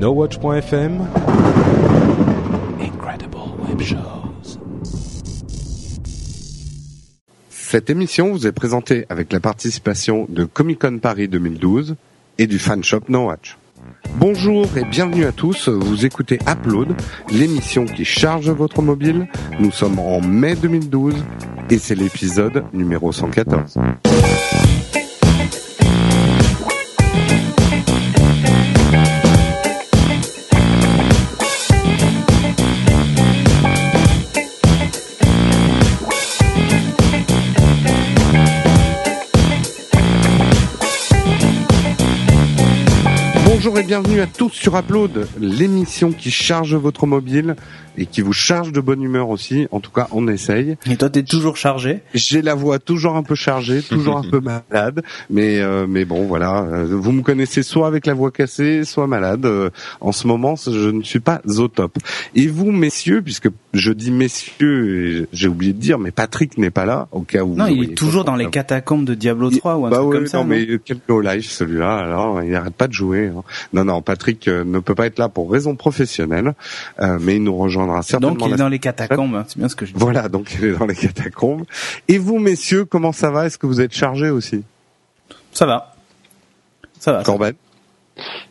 NoWatch.fm Incredible Web Shows. Cette émission vous est présentée avec la participation de Comic Con Paris 2012 et du fan shop No Watch. Bonjour et bienvenue à tous, vous écoutez Upload, l'émission qui charge votre mobile. Nous sommes en mai 2012 et c'est l'épisode numéro 114. Bienvenue à tous sur Upload, l'émission qui charge votre mobile et qui vous charge de bonne humeur aussi. En tout cas, on essaye. Et toi, t'es toujours chargé J'ai la voix toujours un peu chargée, toujours un peu malade, mais euh, mais bon, voilà. Euh, Vous me connaissez soit avec la voix cassée, soit malade. Euh, En ce moment, je ne suis pas au top. Et vous, messieurs, puisque je dis messieurs, j'ai oublié de dire, mais Patrick n'est pas là, au cas où. Non, il est toujours dans les catacombes de Diablo 3 ou un Bah truc ouais, comme ça. non, non mais quel au live celui-là. Alors, il n'arrête pas de jouer. hein. Non, non, Patrick euh, ne peut pas être là pour raison professionnelle, euh, mais il nous rejoindra certainement. Donc il est la dans les catacombes, hein, c'est bien ce que je dis. Voilà, donc il est dans les catacombes. Et vous, messieurs, comment ça va? Est-ce que vous êtes chargés aussi? Ça va. Ça va. ça Corben?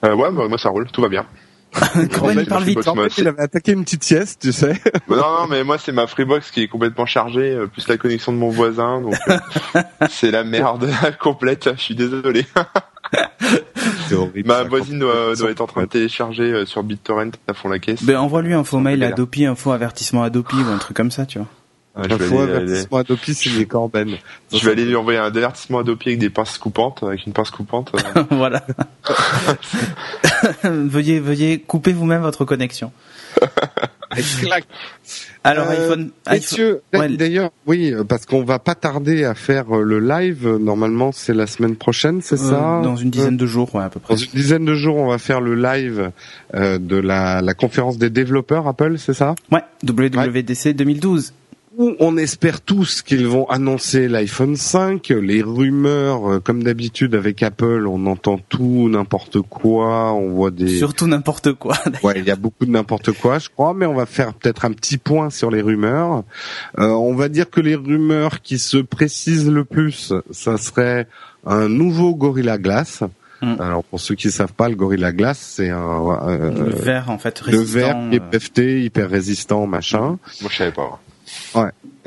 Euh, ouais, bah, moi ça roule, tout va bien. Corben, parle vite. En fait, il avait attaqué une petite sieste, tu sais. Bah, non, non, mais moi c'est ma Freebox qui est complètement chargée, euh, plus la connexion de mon voisin, donc euh, c'est la merde complète. Je suis désolé. C'est horrible. Ma voisine doit, doit être en train de télécharger euh, sur BitTorrent à fond la caisse. Ben, envoie-lui un faux mail à. Adopi, un faux avertissement Adopi ou un truc comme ça, tu vois. Ah, Un vais faux aller, aller- avertissement Adopi signé Corben. je vais aller lui envoyer un avertissement Adopi avec des pinces coupantes, avec une pince coupante. euh. voilà. veuillez, veuillez couper vous-même votre connexion. Alors Euh, iPhone, Ouais. d'ailleurs, oui, euh, parce qu'on va pas tarder à faire euh, le live. Normalement, c'est la semaine prochaine, c'est euh, ça dans une dizaine de jours, ouais, à peu près. Dans une dizaine de jours, on va faire le live euh, de la, la conférence des développeurs Apple, c'est ça? Ouais, WWDC 2012. Où on espère tous qu'ils vont annoncer l'iPhone 5. Les rumeurs, euh, comme d'habitude avec Apple, on entend tout, n'importe quoi. On voit des... Surtout n'importe quoi. Ouais, il y a beaucoup de n'importe quoi, je crois, mais on va faire peut-être un petit point sur les rumeurs. Euh, on va dire que les rumeurs qui se précisent le plus, ça serait un nouveau Gorilla Glass. Mm. Alors pour ceux qui savent pas, le Gorilla Glass, c'est un euh, le verre, en fait, le résistant. verre qui est euh, breveté, hyper résistant, machin. Moi je savais pas.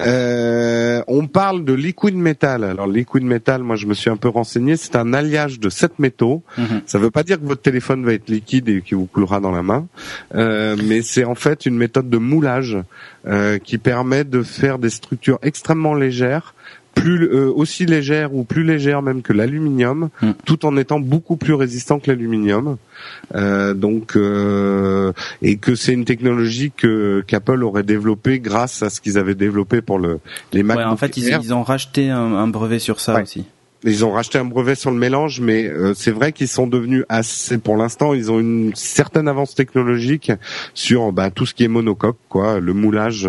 Euh, on parle de liquid metal. Alors liquid metal, moi je me suis un peu renseigné, c'est un alliage de sept métaux. mhm. Ça veut pas dire que votre téléphone va être liquide et qu'il vous coulera dans la main, euh, mais c'est en fait une méthode de moulage euh, qui permet de faire des structures extrêmement légères, plus euh, aussi légères ou plus légères même que l'aluminium, Mm. tout en étant beaucoup plus résistant que l'aluminium. Euh, donc euh, et que c'est une technologie que qu'Apple aurait développée grâce à ce qu'ils avaient développé pour le les Mac. Ouais, en fait, ils, ils ont racheté un, un brevet sur ça Ouais. aussi. Ils ont racheté un brevet sur le mélange, mais euh, c'est vrai qu'ils sont devenus assez, pour l'instant, ils ont une certaine avance technologique sur bah, tout ce qui est monocoque, quoi, le moulage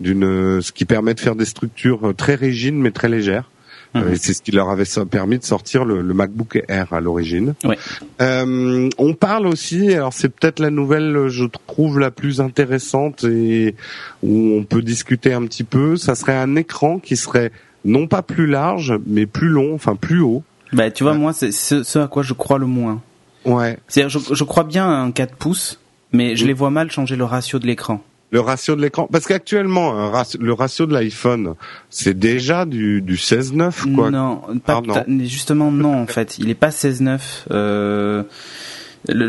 d'une, ce qui permet de faire des structures très rigides mais très légères. Mhm. Euh, c'est ce qui leur avait permis de sortir le, le MacBook Air à l'origine. Ouais. Euh, on parle aussi, alors c'est peut-être la nouvelle, je trouve la plus intéressante et où on peut discuter un petit peu. Ça serait un écran qui serait non pas plus large, mais plus long, enfin plus haut. Bah, tu vois, Ouais. moi, c'est ce, ce à quoi je crois le moins. Ouais. C'est-à-dire, je, je crois bien à un 4 pouces, mais je les vois mal changer le ratio de l'écran. Le ratio de l'écran, parce qu'actuellement, le ratio de l'iPhone, c'est déjà du, du 16-9, quoi. Non, pas Ah, non. mais justement non en fait, il est pas 16.9. Euh,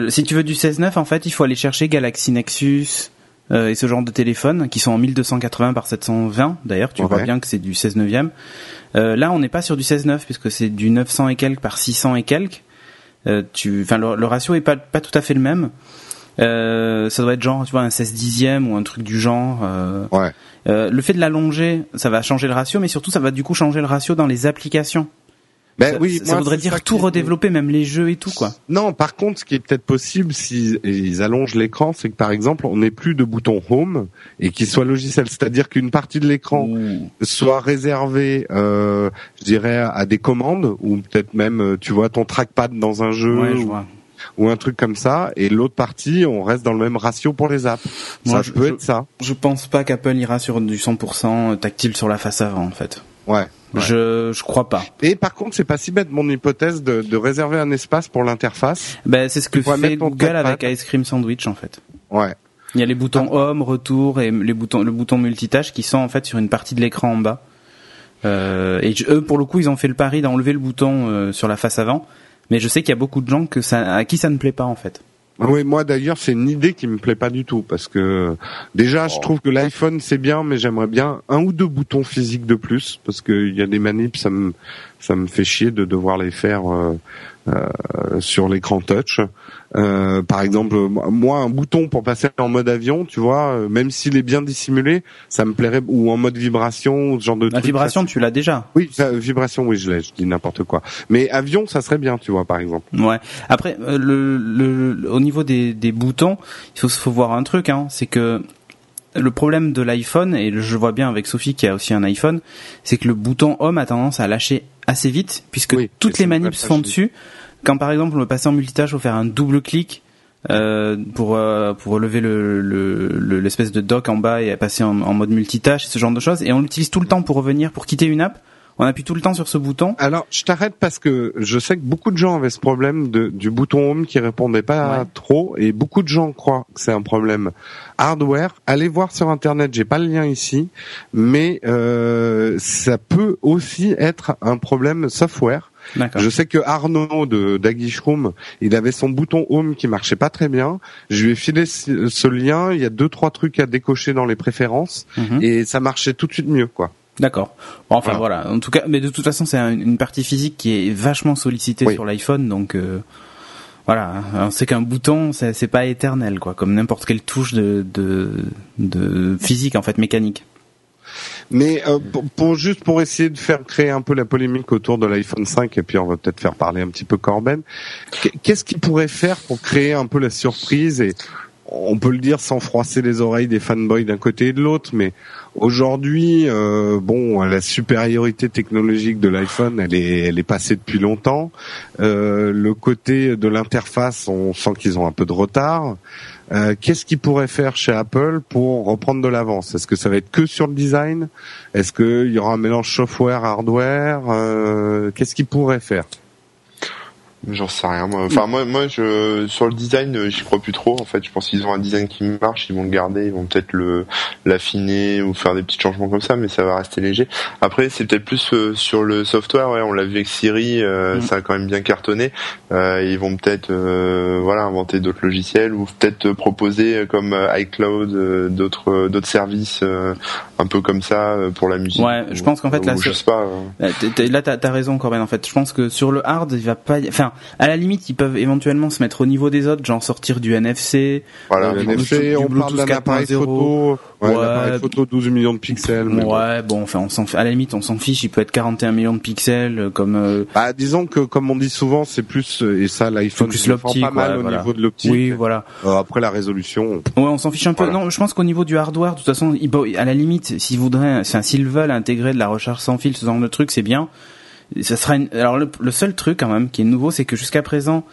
si tu veux du 16.9 en fait, il faut aller chercher Galaxy Nexus euh, et ce genre de téléphone qui sont en 1280 par 720 d'ailleurs, tu Ouais. vois bien que c'est du 16 neuvième. Euh, là, on n'est pas sur du 16.9 puisque c'est du 900 et quelques par 600 et quelques. Euh, tu, enfin le, le ratio est pas pas tout à fait le même. Euh, ça doit être genre tu vois un 16 dixième ou un truc du genre. euh, Ouais. euh, le fait de l'allonger, ça va changer le ratio, mais surtout ça va du coup changer le ratio dans les applications. Ben ça, oui, ça moi, voudrait dire tout redévelopper, même les jeux et tout quoi. Non, par contre, ce qui est peut-être possible si ils allongent l'écran, c'est que par exemple, on n'ait plus de bouton Home et qu'il soit logiciel, c'est-à-dire qu'une partie de l'écran soit réservée, euh, je dirais, à des commandes ou peut-être même, euh, tu vois, ton trackpad dans un jeu. Ouais, je ou- vois. ou un truc comme ça, et l'autre partie, on reste dans le même ratio pour les apps. Moi, ça je- peut je- être ça. Je pense pas qu'Apple ira sur du 100% tactile sur la face avant en fait. Ouais. Ouais. Je je crois pas. Et par contre, c'est pas si bête mon hypothèse de, de réserver un espace pour l'interface. Ben c'est ce que fait Google avec Ice Cream Sandwich en fait. Ouais. Il y a les boutons home, retour et les boutons le bouton multitâche qui sont en fait sur une partie de l'écran en bas. Euh, et eux pour le coup ils ont fait le pari d'enlever le bouton euh, sur la face avant, mais je sais qu'il y a beaucoup de gens que ça à qui ça ne plaît pas en fait. Oui, moi d'ailleurs, c'est une idée qui me plaît pas du tout parce que déjà, je trouve que l'iPhone c'est bien, mais j'aimerais bien un ou deux boutons physiques de plus parce qu'il y a des manips, ça me ça me fait chier de devoir les faire euh, sur l'écran touch. Euh, par exemple, moi, un bouton pour passer en mode avion, tu vois, euh, même s'il est bien dissimulé, ça me plairait ou en mode vibration, ou ce genre de La truc, vibration ça- tu l'as déjà. oui, ça, vibration, oui, je l'ai, je dis n'importe quoi. Mais avion, ça serait bien, tu vois, par exemple. Ouais. Après, euh, le, le, le- au niveau des, des boutons, il faut, faut voir un truc, hein, c'est que le problème de l'iPhone, et je vois bien avec Sophie qui a aussi un iPhone, c'est que le bouton Home a tendance à lâcher assez vite, puisque Oui, toutes les manips se font dessus. Quand par exemple on veut passer en multitâche, il faut faire un double clic euh, pour euh, pour relever le le- le- l'espèce de dock en bas et passer en, en mode multitâche, ce genre de choses. Et on l'utilise tout le temps pour revenir, pour quitter une app. On appuie tout le temps sur ce bouton. Alors, je t'arrête parce que je sais que beaucoup de gens avaient ce problème de, du bouton home qui répondait pas Ouais. trop et beaucoup de gens croient que c'est un problème hardware. Allez voir sur internet, j'ai pas le lien ici, mais euh, ça peut aussi être un problème software. Je sais que Arnaud de d'Aguichroom, il avait son bouton home qui marchait pas très bien. Je lui ai filé ce, ce lien, il y a deux trois trucs à décocher dans les préférences Mhm. et ça marchait tout de suite mieux quoi. D'accord. Bon, enfin Voilà. voilà. En tout cas, mais de toute façon, c'est un- une partie physique qui est vachement sollicitée Oui. sur l'iPhone, donc euh, voilà. On sait qu'un bouton, c'est c'est pas éternel, quoi, comme n'importe quelle touche de, de de physique en fait, mécanique. Mais euh, pour, pour- juste pour essayer de faire créer un peu la polémique autour de l'iPhone 5 et puis on va peut-être faire parler un petit peu Corben. Qu- Qu'est-ce qu'il pourrait faire pour créer un peu la surprise et on peut le dire sans froisser les oreilles des fanboys d'un côté et de l'autre, mais aujourd'hui, euh, bon, la supériorité technologique de l'iPhone, elle est, elle est passée depuis longtemps. Euh, le côté de l'interface, on sent qu'ils ont un peu de retard. Euh, Qu'est-ce qu'ils pourraient faire chez Apple pour reprendre de l'avance? Est-ce que ça va être que sur le design? Est-ce qu'il y aura un mélange software-hardware Euh, Qu'est-ce qu'ils pourraient faire? J'en sais rien. Moi. Enfin, moi, moi, je sur le design, euh, j'y crois plus trop. En fait, je pense qu'ils ont un design qui marche, ils vont le garder, ils vont peut-être le l'affiner ou faire des petits changements comme ça, mais ça va rester léger. Après, c'est peut-être plus euh, sur le software. Ouais, on l'a vu avec Siri, euh, Mm. ça a quand même bien cartonné. Euh, ils vont peut-être, euh, voilà, inventer d'autres logiciels ou peut-être proposer euh, comme iCloud euh, d'autres d'autres services euh, un peu comme ça pour la musique. Ouais, je pense qu'en fait, là, je sais pas. t'es- Là, t'as as raison, Corben. En fait, je pense que sur le hard, il va pas. Enfin, à la limite, ils peuvent éventuellement se mettre au niveau des autres, genre sortir du NFC. voilà. Euh, du NFC, Bluetooth- on parle d'un appareil 4.0. photo, ouais, Ouais. photo 12 millions de pixels. bon. Ouais, bon, enfin, on s'en. À la limite, on s'en fiche. Il peut être 41 millions de pixels, euh, comme. euh, Bah, disons que comme on dit souvent, c'est plus euh, et ça l'iPhone plus l'optique, pas mal ouais, au voilà. niveau de l'optique. Oui, voilà. Euh, après la résolution, Ouais, on s'en fiche un peu. Voilà. Non, je pense qu'au niveau du hardware, de toute façon, à la limite, s'ils voudraient, enfin, s'ils veulent intégrer de la recharge sans fil, ce genre de truc, c'est bien. Ça sera une... Alors, le, le seul truc, quand même, qui est nouveau, c'est que jusqu'à présent,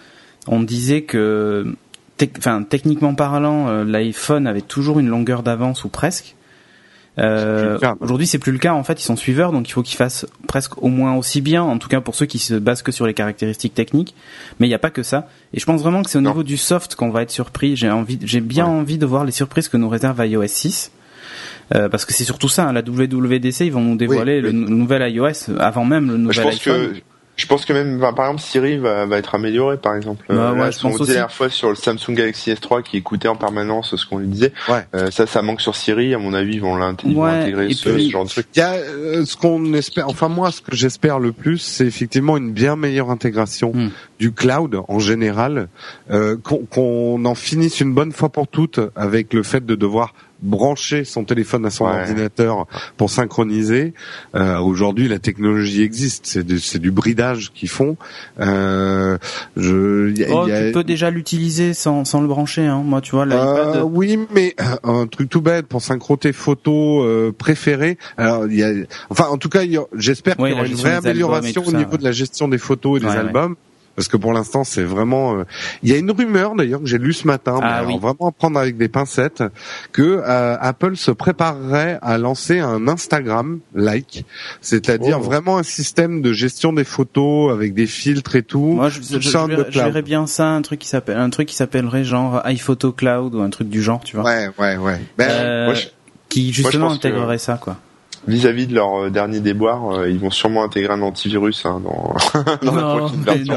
on disait que, enfin, techniquement parlant, euh, l'iPhone avait toujours une longueur d'avance ou presque. Euh. Aujourd'hui, c'est plus le cas. En fait, ils sont suiveurs, donc il faut qu'ils fassent presque au moins aussi bien. En tout cas, pour ceux qui se basent que sur les caractéristiques techniques. Mais il n'y a pas que ça. Et je pense vraiment que c'est au Non. niveau du soft qu'on va être surpris. J'ai envie, j'ai bien Ouais. envie de voir les surprises que nous réserve iOS 6. Euh, parce que c'est surtout ça, hein, la WWDC, ils vont nous dévoiler Oui, le, oui. nouvel iOS avant même le nouvel je pense iPhone. que je pense que même bah, par exemple Siri va, va être amélioré par exemple. Bah, Euh, ouais, là, je ce disait la dernière fois sur le Samsung Galaxy S3 qui écoutait en permanence ce qu'on lui disait. Ouais. Euh, ça ça manque sur Siri à mon avis ils vont l'int- ils vont Ouais, ce, puis- ce genre de truc. il y a euh, ce qu'on espère. Enfin moi, ce que j'espère le plus, c'est effectivement une bien meilleure intégration Hmm. du cloud en général, euh, qu'on qu'on en finisse une bonne fois pour toutes avec le fait de devoir brancher son téléphone à son Ouais. ordinateur pour synchroniser. Euh, Aujourd'hui, la technologie existe, c'est du, c'est du bridage qu'ils font. Euh, je, il y a- Oh, il y a- tu peux déjà l'utiliser sans, sans le brancher, hein. Moi, tu vois, l'iPad. Euh, oui, mais euh, un truc tout bête pour synchro tes photos euh, préférées. Alors, il y a, enfin, en tout cas, il y a- j'espère qu'il y aura une vraie amélioration au niveau ouais. de la gestion des photos et des Ouais, ouais. albums. Parce que pour l'instant c'est vraiment. euh, Il y a une rumeur d'ailleurs que j'ai lu ce matin, mais Ah alors oui. vraiment à prendre avec des pincettes, que euh, Apple se préparerait à lancer un Instagram like, c'est-à-dire Oh. vraiment un système de gestion des photos avec des filtres et tout. Moi, je, je, je verrais- je cloud. verrais bien ça, un truc qui s'appelle, un truc qui s'appellerait genre iPhoto Cloud ou un truc du genre, tu vois. Ouais, ouais, ouais. Ben, Euh, moi, je- qui justement que- intégrerait ça, quoi. Vis-à-vis de leur euh, dernier déboire, euh, ils vont sûrement intégrer un antivirus hein, dans, dans la non, prochaine version.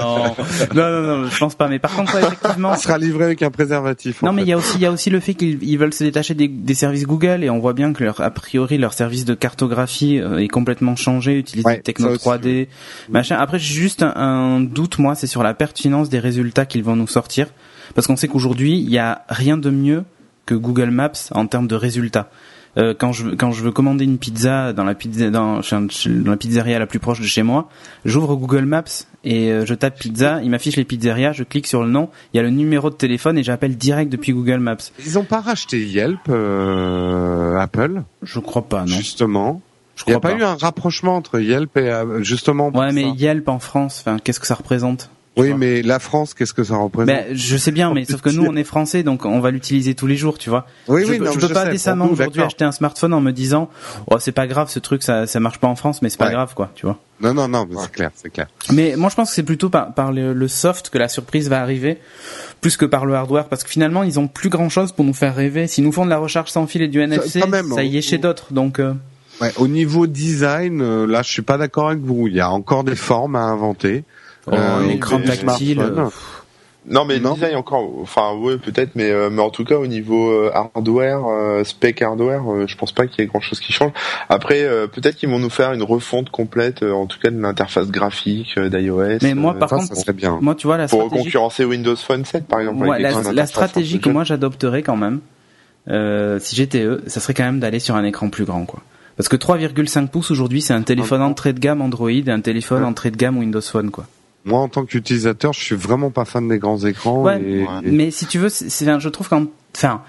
non, non, non, non, je pense pas. Mais par contre, ouais, effectivement, il sera livré avec un préservatif. en Non, mais il y a aussi, il y a aussi le fait qu'ils ils veulent se détacher des, des services Google et on voit bien que leur, a priori leur service de cartographie euh, est complètement changé, utilise Ouais, des techno ça aussi, 3D, machin. Après, j'ai juste un, un doute, moi, c'est sur la pertinence des résultats qu'ils vont nous sortir, parce qu'on sait qu'aujourd'hui, il y a rien de mieux que Google Maps en termes de résultats. Euh, quand je veux- quand je veux commander une pizza dans la pizza dans, chez un- chez- dans la pizzeria la plus proche de chez moi, j'ouvre Google Maps et euh, je tape pizza, il m'affiche les pizzerias, je clique sur le nom, il y a le numéro de téléphone et j'appelle direct depuis Google Maps. Ils ont pas racheté Yelp, euh, Apple, Je crois pas, non. justement. Je Il n'y a crois pas, eu un rapprochement entre Yelp et euh, justement. Ouais, mais ça? Yelp en France, enfin, qu'est-ce que ça représente? Oui, vois. mais la France, qu'est-ce que ça représente Ben, je sais bien, mais sauf que nous, on est français, donc on va l'utiliser tous les jours, tu vois. Oui, je oui, non, je peux je pas sais, décemment aujourd'hui acheter un smartphone en me disant, oh, c'est pas grave, ce truc, ça, ça marche pas en France, mais c'est pas Ouais. grave, quoi, tu vois. Non, non, non, c'est clair, c'est clair. Mais moi, je pense que c'est plutôt par, par le, le soft que la surprise va arriver, plus que par le hardware, parce que finalement, ils ont plus grand chose pour nous faire rêver. S'ils nous font de la recharge sans fil et du NFC, quand même, ça y est chez d'autres, donc. euh, Ouais, au niveau design, euh, là, je suis pas d'accord avec vous. Il y a encore des formes à inventer. Euh, l'écran des tactile, euh, Non, mais Non. design encore, enfin ouais peut-être, mais, euh, mais en tout cas au niveau euh, hardware, euh, spec hardware, euh, je pense pas qu'il y ait grand chose qui change. Après, euh, peut-être qu'ils vont nous faire une refonte complète, euh, en tout cas de l'interface graphique euh, d'iOS. Mais moi, euh, par Ça, contre, ça serait bien. moi, tu vois, la pour stratégie concurrencer Windows Phone 7 par exemple. Ouais, la, stratégie un que moi j'adopterais quand même, euh, si j'étais eux, ça serait quand même d'aller sur un écran plus grand, quoi. Parce que 3,5 pouces aujourd'hui, c'est un téléphone entrée de gamme Android et un téléphone Ouais. entrée de gamme Windows Phone, quoi. Moi, en tant qu'utilisateur, je suis vraiment pas fan des grands écrans. Ouais, et- ouais. et- Mais si tu veux, c'est, je trouve qu'en, enfin,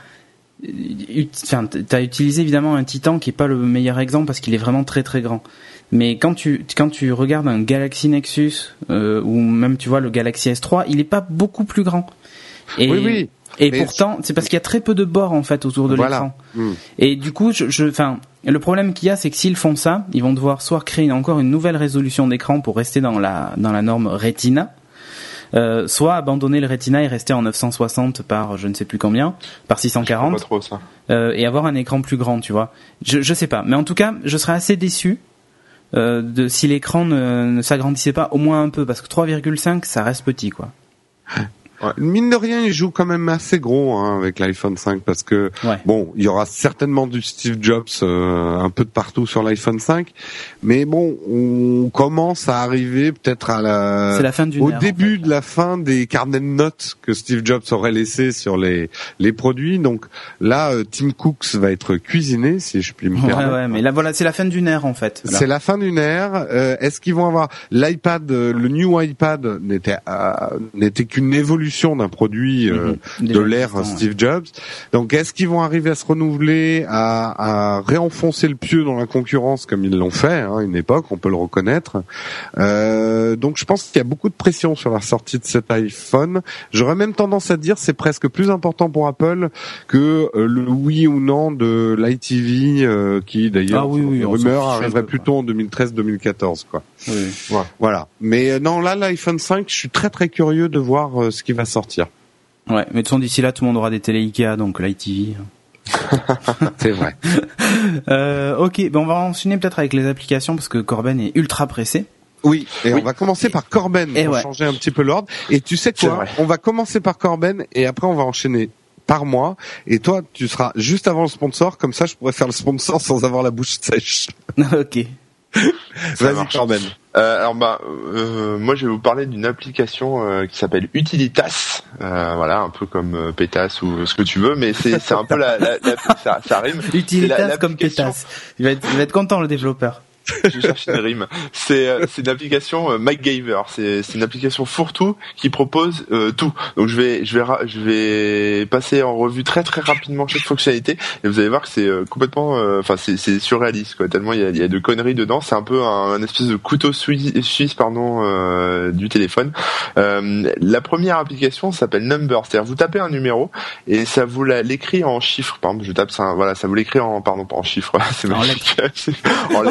t'as utilisé évidemment un Titan qui est pas le meilleur exemple parce qu'il est vraiment très très grand. Mais quand tu quand tu regardes un Galaxy Nexus euh, ou même tu vois le Galaxy S3, il est pas beaucoup plus grand. Et, Oui, oui. Et Mais- pourtant, c'est parce qu'il y a très peu de bords en fait autour de Voilà. l'écran. Hmm. Et du coup, je, je, enfin, le problème qu'il y a, c'est que s'ils font ça, ils vont devoir soit créer encore une nouvelle résolution d'écran pour rester dans la dans la norme Retina, euh, soit abandonner le Retina et rester en 960 par je ne sais plus combien, par Je comprends 640, Pas trop ça. euh, et avoir un écran plus grand, tu vois. Je, je sais pas, mais en tout cas, je serais assez déçu euh, de si l'écran ne, ne s'agrandissait pas au moins un peu, parce que 3,5 ça reste petit, quoi. Ouais. Mine de rien, il joue quand même assez gros hein, avec l'iPhone 5 parce que Ouais. bon, il y aura certainement du Steve Jobs euh, un peu de partout sur l'iPhone 5, mais bon, on commence à arriver peut-être à la fin au début en fait. de la fin des carnets de notes que Steve Jobs aurait laissé sur les les produits. Donc là, euh, Tim Cooks va être cuisiné, si je puis me permettre. ouais, mais là voilà, c'est la fin d'une ère en fait. C'est la fin d'une ère. Euh, Est-ce qu'ils vont avoir l'iPad, euh, le new iPad n'était euh, n'était qu'une évolution d'un produit euh, Mhm. de l'ère. Steve Jobs. Donc est-ce qu'ils vont arriver à se renouveler, à, à réenfoncer le pieu dans la concurrence comme ils l'ont fait hein, une époque, on peut le reconnaître. Euh, donc je pense qu'il y a beaucoup de pression sur la sortie de cet iPhone. J'aurais même tendance à dire c'est presque plus important pour Apple que euh, le oui ou non de l'iTV euh, qui d'ailleurs Ah oui, oui, un arriverait plutôt en 2013-2014 quoi. Oui. Voilà. Mais euh, non là l'iPhone 5, je suis très très curieux de voir euh, ce qui va sortir. Ouais, mais de toute façon d'ici là, tout le monde aura des télé Ikea, donc l'ITV. C'est vrai. Euh, ok, ben on va enchaîner peut-être avec les applications parce que Corben est ultra pressé. Oui, et Oui. on va commencer par Corben Et pour ouais. changer un petit peu l'ordre. Et tu sais quoi. On va commencer par Corben et après on va enchaîner par moi. Et toi, tu seras juste avant le sponsor, comme ça je pourrais faire le sponsor sans avoir la bouche sèche. ok. Vas-y. Corben. Euh, alors bah, euh, moi je vais vous parler d'une application euh, qui s'appelle Utilitas, euh, voilà, un peu comme euh, Pétasse ou ce que tu veux, mais c'est c'est un peu la, la, la- ça, ça rime. Utilitas la- comme pétasse. Il va, être, il va être content le développeur. je cherche une rime. C'est euh, c'est une application euh, MacGyver. C'est c'est une application fourre-tout qui propose euh, tout. Donc je vais je vais je vais passer en revue très très rapidement chaque fonctionnalité et vous allez voir que c'est euh, complètement enfin c'est c'est surréaliste quoi. Tellement il y a, il y a de conneries dedans. C'est un peu un, espèce de couteau suisse, suisse pardon du téléphone. la première application s'appelle Number. C'est-à-dire vous tapez un numéro et ça vous l'écrit en chiffres. Par exemple, je tape ça voilà ça vous l'écrit en pardon pas en chiffres. c'est magique.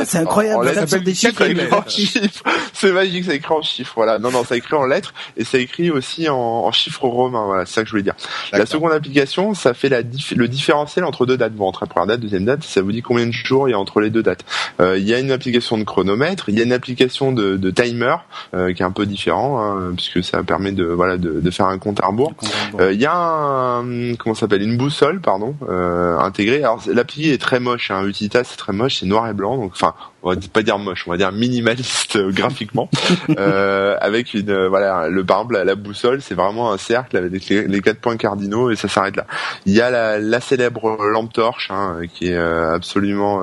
c'est incroyable. Ça des chiffres, C'est magique, ça écrit en chiffres. Voilà. Non, non, ça écrit en lettres et ça écrit aussi en, en chiffres romains. Voilà, c'est ça que je voulais dire. La seconde application, ça fait la le différentiel entre deux dates. Vous rentrez première date, deuxième date, ça vous dit combien de jours il y a entre les deux dates. Euh, il y a une application de chronomètre, il y a une application de, de timer euh, qui est un peu différent hein, puisque ça permet de voilà de, de faire un compte à rebours. Euh, il y a un comment s'appelle une boussole pardon euh, intégrée. Alors l'appli est très moche. Hein. Utilitas c'est très moche, c'est noir et blanc. Donc enfin on va pas dire moche, on va dire minimaliste euh, graphiquement, euh, avec une euh, voilà le exemple la, boussole, c'est vraiment un cercle avec les, quatre points cardinaux et ça s'arrête là. Il y a la, la célèbre lampe torche hein, qui est absolument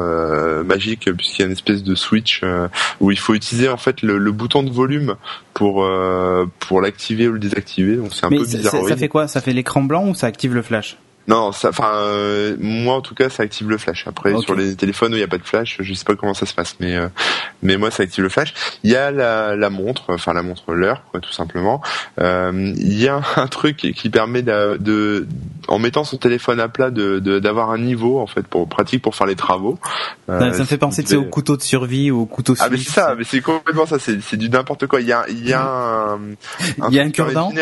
magique puisqu'il y a une espèce de switch où il faut utiliser en fait le, le bouton de volume pour pour l'activer ou le désactiver. Donc c'est un peu bizarre. Ça fait quoi? Ça fait l'écran blanc ou ça active le flash? Non, ça, enfin, euh, moi en tout cas, ça active le flash. Après, sur les téléphones où il n'y a pas de flash, je sais pas comment ça se passe, mais euh, mais moi, ça active le flash. Il y a la, la montre, enfin la montre l'heure, quoi, tout simplement. Euh, il y a un truc qui permet de, de, en mettant son téléphone à plat, de d'avoir un niveau en fait pour pratique pour faire les travaux. ça me fait penser au couteau de survie ou au couteau suisse. Ah mais c'est ça, mais c'est complètement ça. C'est du n'importe quoi. Il y a il y a un, il y a un cure-dent?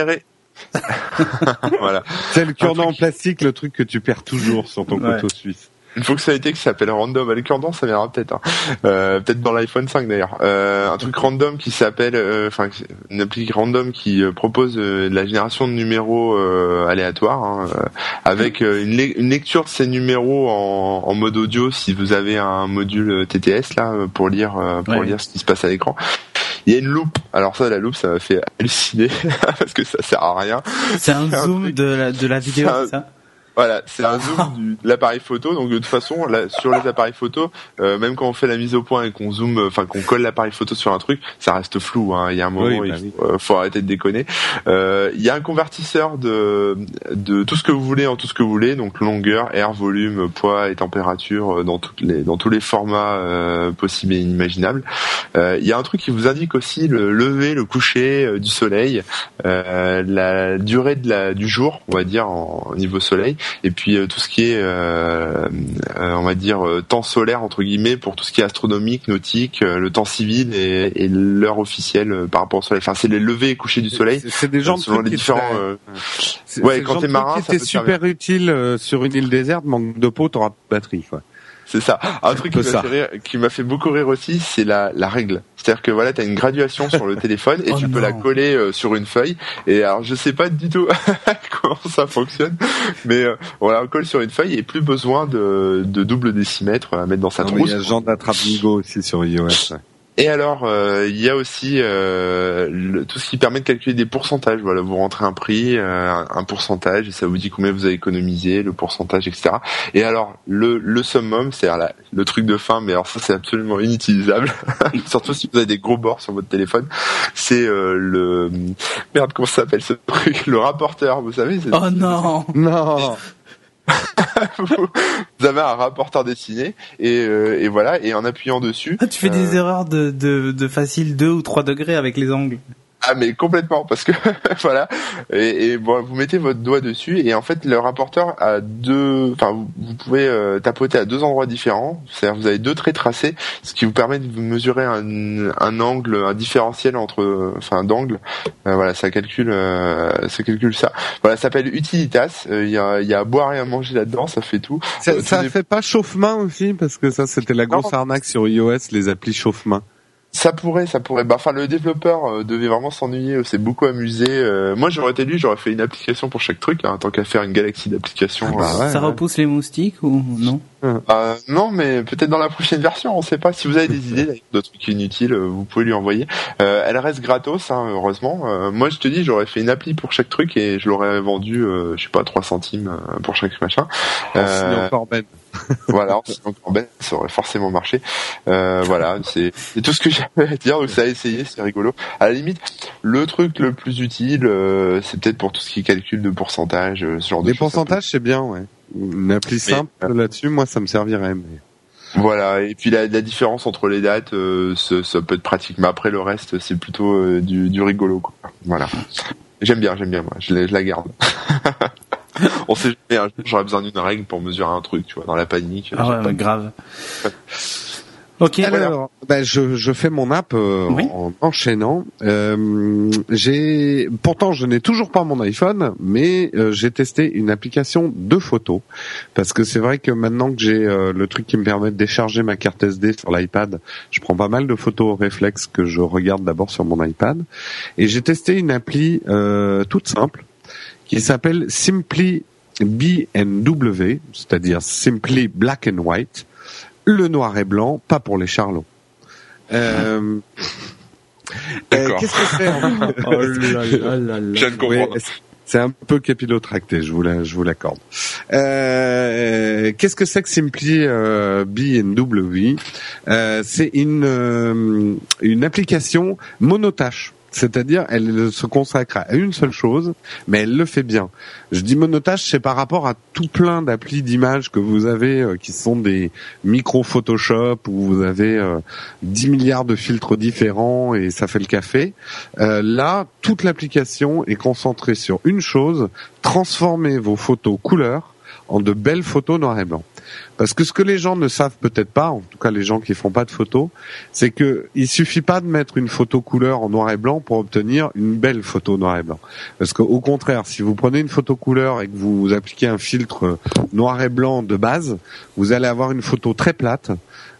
voilà. C'est le cure-dent en plastique, le truc que tu perds toujours sur ton couteau suisse. Une fonctionnalité qui s'appelle random. Le cure-dent, ça viendra peut-être. Hein. Euh, peut-être dans l'iPhone 5 d'ailleurs. Euh, un truc random qui s'appelle, euh, enfin, une appli random qui propose la génération de numéros aléatoires hein, avec une, lecture de ces numéros en, en, mode audio si vous avez un module TTS là pour lire pour lire ce qui se passe à l'écran. Il y a une loupe. Alors ça, la loupe, ça m'a fait halluciner parce que ça sert à rien. C'est un zoom de la, de la vidéo, c'est ça? Voilà, c'est un zoom de l'appareil photo. Donc de toute façon, là, sur les appareils photo, euh, même quand on fait la mise au point et qu'on zoome, enfin qu'on colle l'appareil photo sur un truc, ça reste flou. Hein. Il y a un moment, il bah euh, faut, arrêter de déconner. Euh, il y a un convertisseur de de tout ce que vous voulez en tout ce que vous voulez, donc longueur, air, volume, poids et température dans toutes les dans tous les formats possibles et inimaginables. Il y a un truc qui vous indique aussi le lever, le coucher du soleil, la durée de la du jour, on va dire en niveau soleil et puis euh, tout ce qui est, euh, euh, on va dire, temps solaire entre guillemets pour tout ce qui est astronomique, nautique, le temps civil et, et l'heure officielle par rapport au soleil. Enfin, c'est les levées et couchers du soleil. C'est des gens selon les différents. ouais, quand t'es marin, ça super utile sur une île déserte, manque de peau, t'auras de batterie. Quoi. C'est ça. Un truc qui m'a fait, beaucoup rire aussi, c'est la, la règle. C'est-à-dire que voilà, tu as une graduation sur le téléphone et oh tu peux la coller euh, sur une feuille. Et alors, je sais pas du tout comment ça fonctionne, mais euh, on colle sur une feuille et plus besoin de, de double décimètre à mettre dans sa trousse. Il y a ce genre d'attrape-nigo aussi sur iOS. Et alors, euh, il y a aussi euh, tout ce qui permet de calculer des pourcentages. Voilà, vous rentrez un prix, euh, un pourcentage, et ça vous dit combien vous avez économisé, le pourcentage, etc. Et alors, le, le summum, c'est-à-dire le truc de fin, mais alors ça c'est absolument inutilisable, surtout si vous avez des gros bords sur votre téléphone. C'est le merde, comment ça s'appelle ce truc Le rapporteur, vous savez Oh non, non. Vous avez un rapporteur dessiné et, euh, et, voilà et en appuyant dessus. Ah, tu fais des euh, erreurs de, de, de facile 2 ou 3 degrés avec les angles. Ah mais complètement parce que voilà. Et, et, bon vous mettez votre doigt dessus et en fait le rapporteur a deux enfin vous, pouvez euh, tapoter à deux endroits différents. C'est-à-dire vous avez deux traits tracés ce qui vous permet de mesurer un, un angle un différentiel entre enfin d'angle. Euh, voilà ça calcule euh, ça calcule ça. Voilà ça s'appelle Utilitas. Il y a il y a à boire et à manger là-dedans ça fait tout. Ça, ça fait pas chauffe-main aussi parce que ça c'était la grosse arnaque sur iOS les applis chauffe-main ça pourrait, ça pourrait. Bah, enfin, le développeur euh, devait vraiment s'ennuyer, s'est beaucoup amusé. Euh, moi, j'aurais été lui, j'aurais fait une application pour chaque truc, hein, tant qu'à faire une galaxie d'applications. Ah, bah, ça repousse les moustiques ou non? Euh, Non, mais peut-être dans la prochaine version, on sait pas. Si vous avez des idées de trucs inutiles, vous pouvez lui envoyer. elle reste gratos, hein, heureusement. moi, je te dis, j'aurais fait une appli pour chaque truc et je l'aurais vendu, je sais pas, 3 centimes pour chaque machin. Euh, voilà, en bête, ça aurait forcément marché. Euh, voilà, c'est tout ce que j'avais à dire. Donc ça a essayé, c'est rigolo. À la limite, le truc le plus utile, euh, c'est peut-être pour tout ce qui est calcul de pourcentage, ce genre Les pourcentages, c'est bien, ouais. Une appli simple là-dessus, moi, ça me servirait. Mais... Voilà, et puis la, la, différence entre les dates, euh, ça, peut être pratique, mais après le reste, c'est plutôt euh, du, du, rigolo. Quoi. Voilà. J'aime bien, j'aime bien, moi, je, la, je la garde. On sait jamais, j'aurais besoin d'une règle pour mesurer un truc, tu vois, dans la panique. Ah ouais, grave. Ok. Alors, ben je, je fais mon app euh, en enchaînant. Euh, j'ai, pourtant, je n'ai toujours pas mon iPhone, mais euh, j'ai testé une application de photos parce que c'est vrai que maintenant que j'ai le truc qui me permet de décharger ma carte SD sur l'iPad, je prends pas mal de photos au réflexe que je regarde d'abord sur mon iPad. Et j'ai testé une appli toute simple qui s'appelle Simply BW, c'est-à-dire Simply Black and White le noir et blanc, pas pour les charlots. Euh, D'accord. Qu'est-ce que c'est oh là là là c'est un peu capillotracté, je vous je vous l'accorde. Euh, qu'est-ce que c'est que Simply euh, BW euh, C'est une euh, une application monotâche. C'est-à-dire, elle se consacre à une seule chose, mais elle le fait bien. Je dis monotage, c'est par rapport à tout plein d'applis d'images que vous avez, euh, qui sont des micro Photoshop, où vous avez euh, 10 milliards de filtres différents et ça fait le café. Euh, là, toute l'application est concentrée sur une chose, transformer vos photos couleurs en de belles photos noir et blanc. Parce que ce que les gens ne savent peut-être pas, en tout cas les gens qui font pas de photos, c'est que il suffit pas de mettre une photo couleur en noir et blanc pour obtenir une belle photo noir et blanc. Parce qu'au contraire, si vous prenez une photo couleur et que vous appliquez un filtre noir et blanc de base, vous allez avoir une photo très plate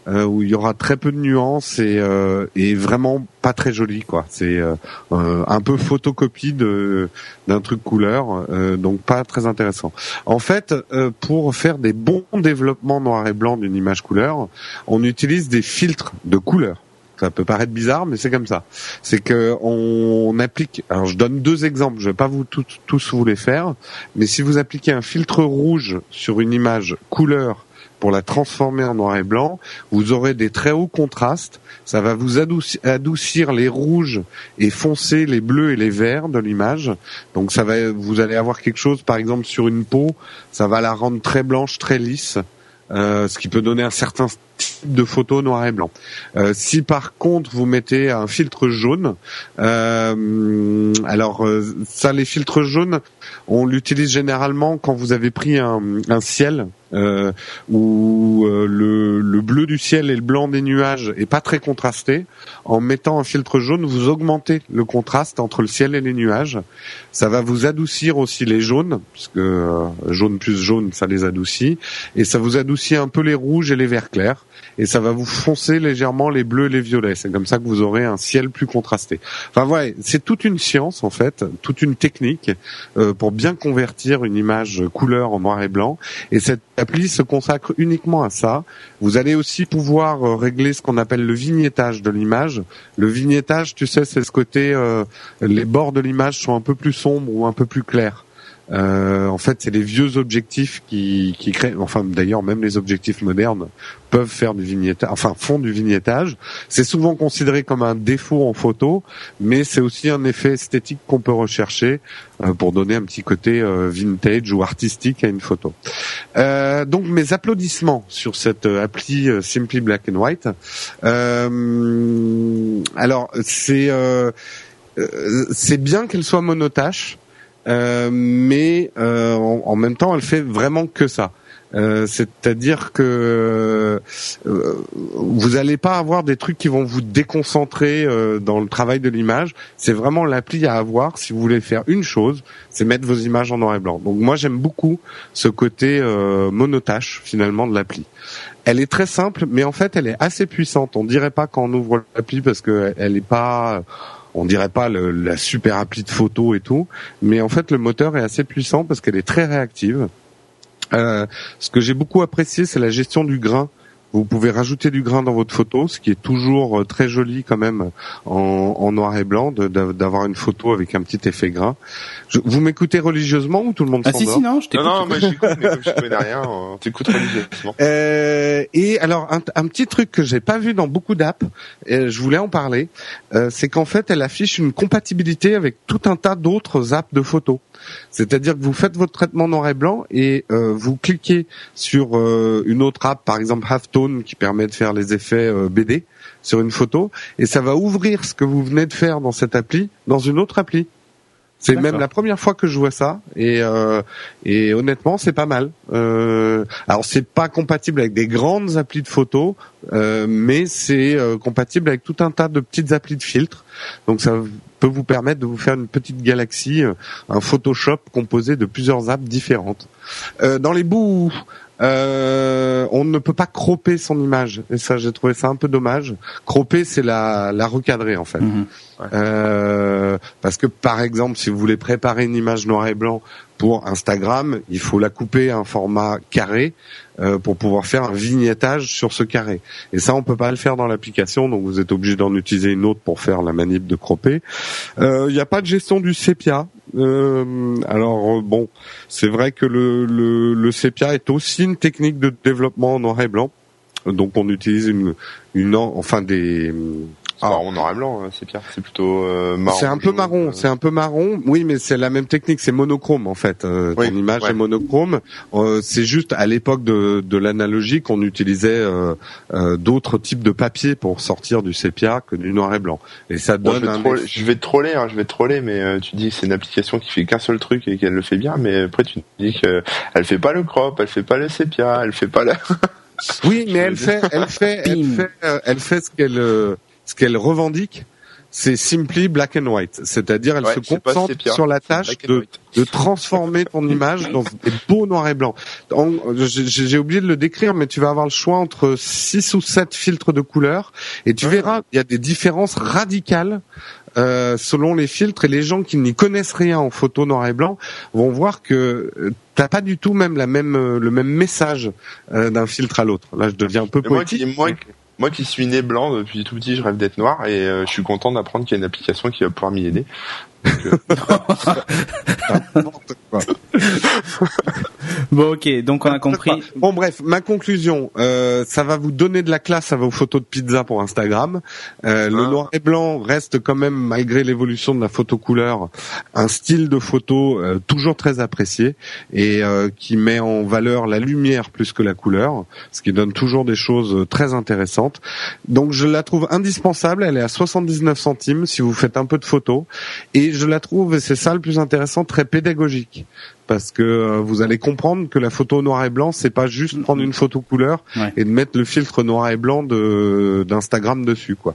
euh, où il y aura très peu de nuances et, euh, et vraiment pas très joli quoi. C'est euh, un peu photocopie de d'un truc couleur, donc pas très intéressant. En fait, pour faire des bons développements noir et blanc d'une image couleur, on utilise des filtres de couleur. Ça peut paraître bizarre, mais c'est comme ça. C'est que on applique. Alors, je donne deux exemples. Je vais pas vous tous vous les faire, mais si vous appliquez un filtre rouge sur une image couleur pour la transformer en noir et blanc, vous aurez des très hauts contrastes. Ça va vous adoucir, les rouges et foncer les bleus et les verts de l'image. Donc ça va, vous allez avoir quelque chose, par exemple sur une peau, ça va la rendre très blanche, très lisse. Euh, ce qui peut donner un certain de photo noir et blanc. Euh, si par contre vous mettez un filtre jaune, euh, alors ça les filtres jaunes, on l'utilise généralement quand vous avez pris un, un ciel euh, où euh, le, le, bleu du ciel et le blanc des nuages est pas très contrasté. En mettant un filtre jaune, vous augmentez le contraste entre le ciel et les nuages. Ça va vous adoucir aussi les jaunes, puisque euh, jaune plus jaune, ça les adoucit, et ça vous adoucit un peu les rouges et les verts clairs et ça va vous foncer légèrement les bleus et les violets. C'est comme ça que vous aurez un ciel plus contrasté. Enfin ouais, c'est toute une science en fait, toute une technique euh, pour bien convertir une image couleur en noir et blanc. Et cette appli se consacre uniquement à ça. Vous allez aussi pouvoir euh, régler ce qu'on appelle le vignettage de l'image. Le vignettage, tu sais, c'est ce côté euh, les bords de l'image sont un peu plus sombres ou un peu plus clairs. Euh, en fait, c'est les vieux objectifs qui, qui créent. Enfin, d'ailleurs, même les objectifs modernes peuvent faire du vignettage, enfin font du vignettage. C'est souvent considéré comme un défaut en photo, mais c'est aussi un effet esthétique qu'on peut rechercher euh, pour donner un petit côté euh, vintage ou artistique à une photo. Euh, donc mes applaudissements sur cette appli Simply Black and White. alors c'est c'est bien qu'elle soit monotâche. Euh, mais euh, en, même temps, elle fait vraiment que ça. Euh, c'est-à-dire que vous n'allez pas avoir des trucs qui vont vous déconcentrer dans le travail de l'image. C'est vraiment l'appli à avoir si vous voulez faire une chose, c'est mettre vos images en noir et blanc. Donc moi j'aime beaucoup ce côté monotâche finalement de l'appli. Elle est très simple, mais en fait elle est assez puissante. On dirait pas quand on ouvre l'appli parce qu'elle elle est pas on dirait pas le, la super appli de photo et tout, mais en fait le moteur est assez puissant parce qu'elle est très réactive. Euh, ce que j'ai beaucoup apprécié, c'est la gestion du grain Vous pouvez rajouter du grain dans votre photo, ce qui est toujours euh, très joli quand même en, noir et blanc, d'avoir une photo avec un petit effet grain. vous m'écoutez religieusement ou tout le monde Ah si si non, je t'écoute. Non non, mais j'écoute, mais comme je connais rien, on t'écoute religieusement. Euh, et alors un, un, petit truc que j'ai pas vu dans beaucoup d'apps, et je voulais en parler, euh, c'est qu'en fait elle affiche une compatibilité avec tout un tas d'autres apps de photos. C'est-à-dire que vous faites votre traitement noir et blanc et euh, vous cliquez sur euh, une autre app, par exemple Qui permet de faire les effets euh, BD sur une photo, et ça va ouvrir ce que vous venez de faire dans cette appli dans une autre appli. C'est même la première fois que je vois ça et et honnêtement c'est pas mal. Euh, alors c'est pas compatible avec des grandes applis de photos, mais c'est compatible avec tout un tas de petites applis de filtres. Donc ça peut vous permettre de vous faire une petite galaxie, euh, un Photoshop composé de plusieurs apps différentes. Euh, dans les bouts euh, on ne peut pas cropper son image et ça j'ai trouvé ça un peu dommage. Cropper c'est la, la recadrer en fait. Mhm. Euh, parce que par exemple si vous voulez préparer une image noir et blanc pour Instagram, il faut la couper à un format carré euh, pour pouvoir faire un vignettage sur ce carré. Et ça, on peut pas le faire dans l'application, donc vous êtes obligé d'en utiliser une autre pour faire la manip de cropper. Euh, il n'y a pas de gestion du sépia. Euh, alors bon, c'est vrai que le, le, le sépia est aussi une technique de développement en noir et blanc. Donc on utilise une, une enfin des ah, en noir et blanc, hein, c'est pire. C'est plutôt euh, marron. C'est un peu marron. Euh. C'est un peu marron. Oui, mais c'est la même technique. C'est monochrome en fait. Euh, ton image est monochrome. Euh, c'est juste à l'époque de, de l'analogie qu'on utilisait d'autres types de papier pour sortir du sépia que du noir et blanc. Et ça donne. je, vais te troller. Hein, je vais troller, mais tu dis que c'est une application qui fait qu'un seul truc et qu'elle le fait bien. Mais après tu dis que elle fait pas le crop, elle fait pas le sépia, elle fait pas la. oui, mais elle fait, elle fait, elle fait, elle fait ce qu'elle ce qu'elle revendique, c'est simply black and white, c'est-à-dire elle se concentre sur la tâche de, de, transformer ton image dans des beaux noirs et blancs. J'ai oublié de le décrire, mais tu vas avoir le choix entre 6 ou 7 filtres de couleurs et tu verras, il y a des différences radicales euh, selon les filtres et les gens qui n'y connaissent rien en photo noir et blanc vont voir que euh, t'as pas du tout même la même euh, le même message euh, d'un filtre à l'autre. Là, je deviens un peu poétique. Moi qui suis né blanc depuis tout petit, je rêve d'être noir et euh, je suis content d'apprendre qu'il y a une application qui va pouvoir m'y aider. Euh, bon ok, donc on a compris. Bon bref, ma conclusion, euh, ça va vous donner de la classe à vos photos de pizza pour Instagram. Euh, le noir et blanc reste quand même, malgré l'évolution de la photo couleur, un style de photo euh, toujours très apprécié et qui met en valeur la lumière plus que la couleur, ce qui donne toujours des choses très intéressantes. Donc je la trouve indispensable. Elle est à 79 centimes si vous faites un peu de photos et je la trouve, et c'est ça le plus intéressant, très pédagogique. Parce que euh, vous allez comprendre que la photo noir et blanc, c'est pas juste prendre une photo couleur et de mettre le filtre noir et blanc de d'Instagram dessus, quoi.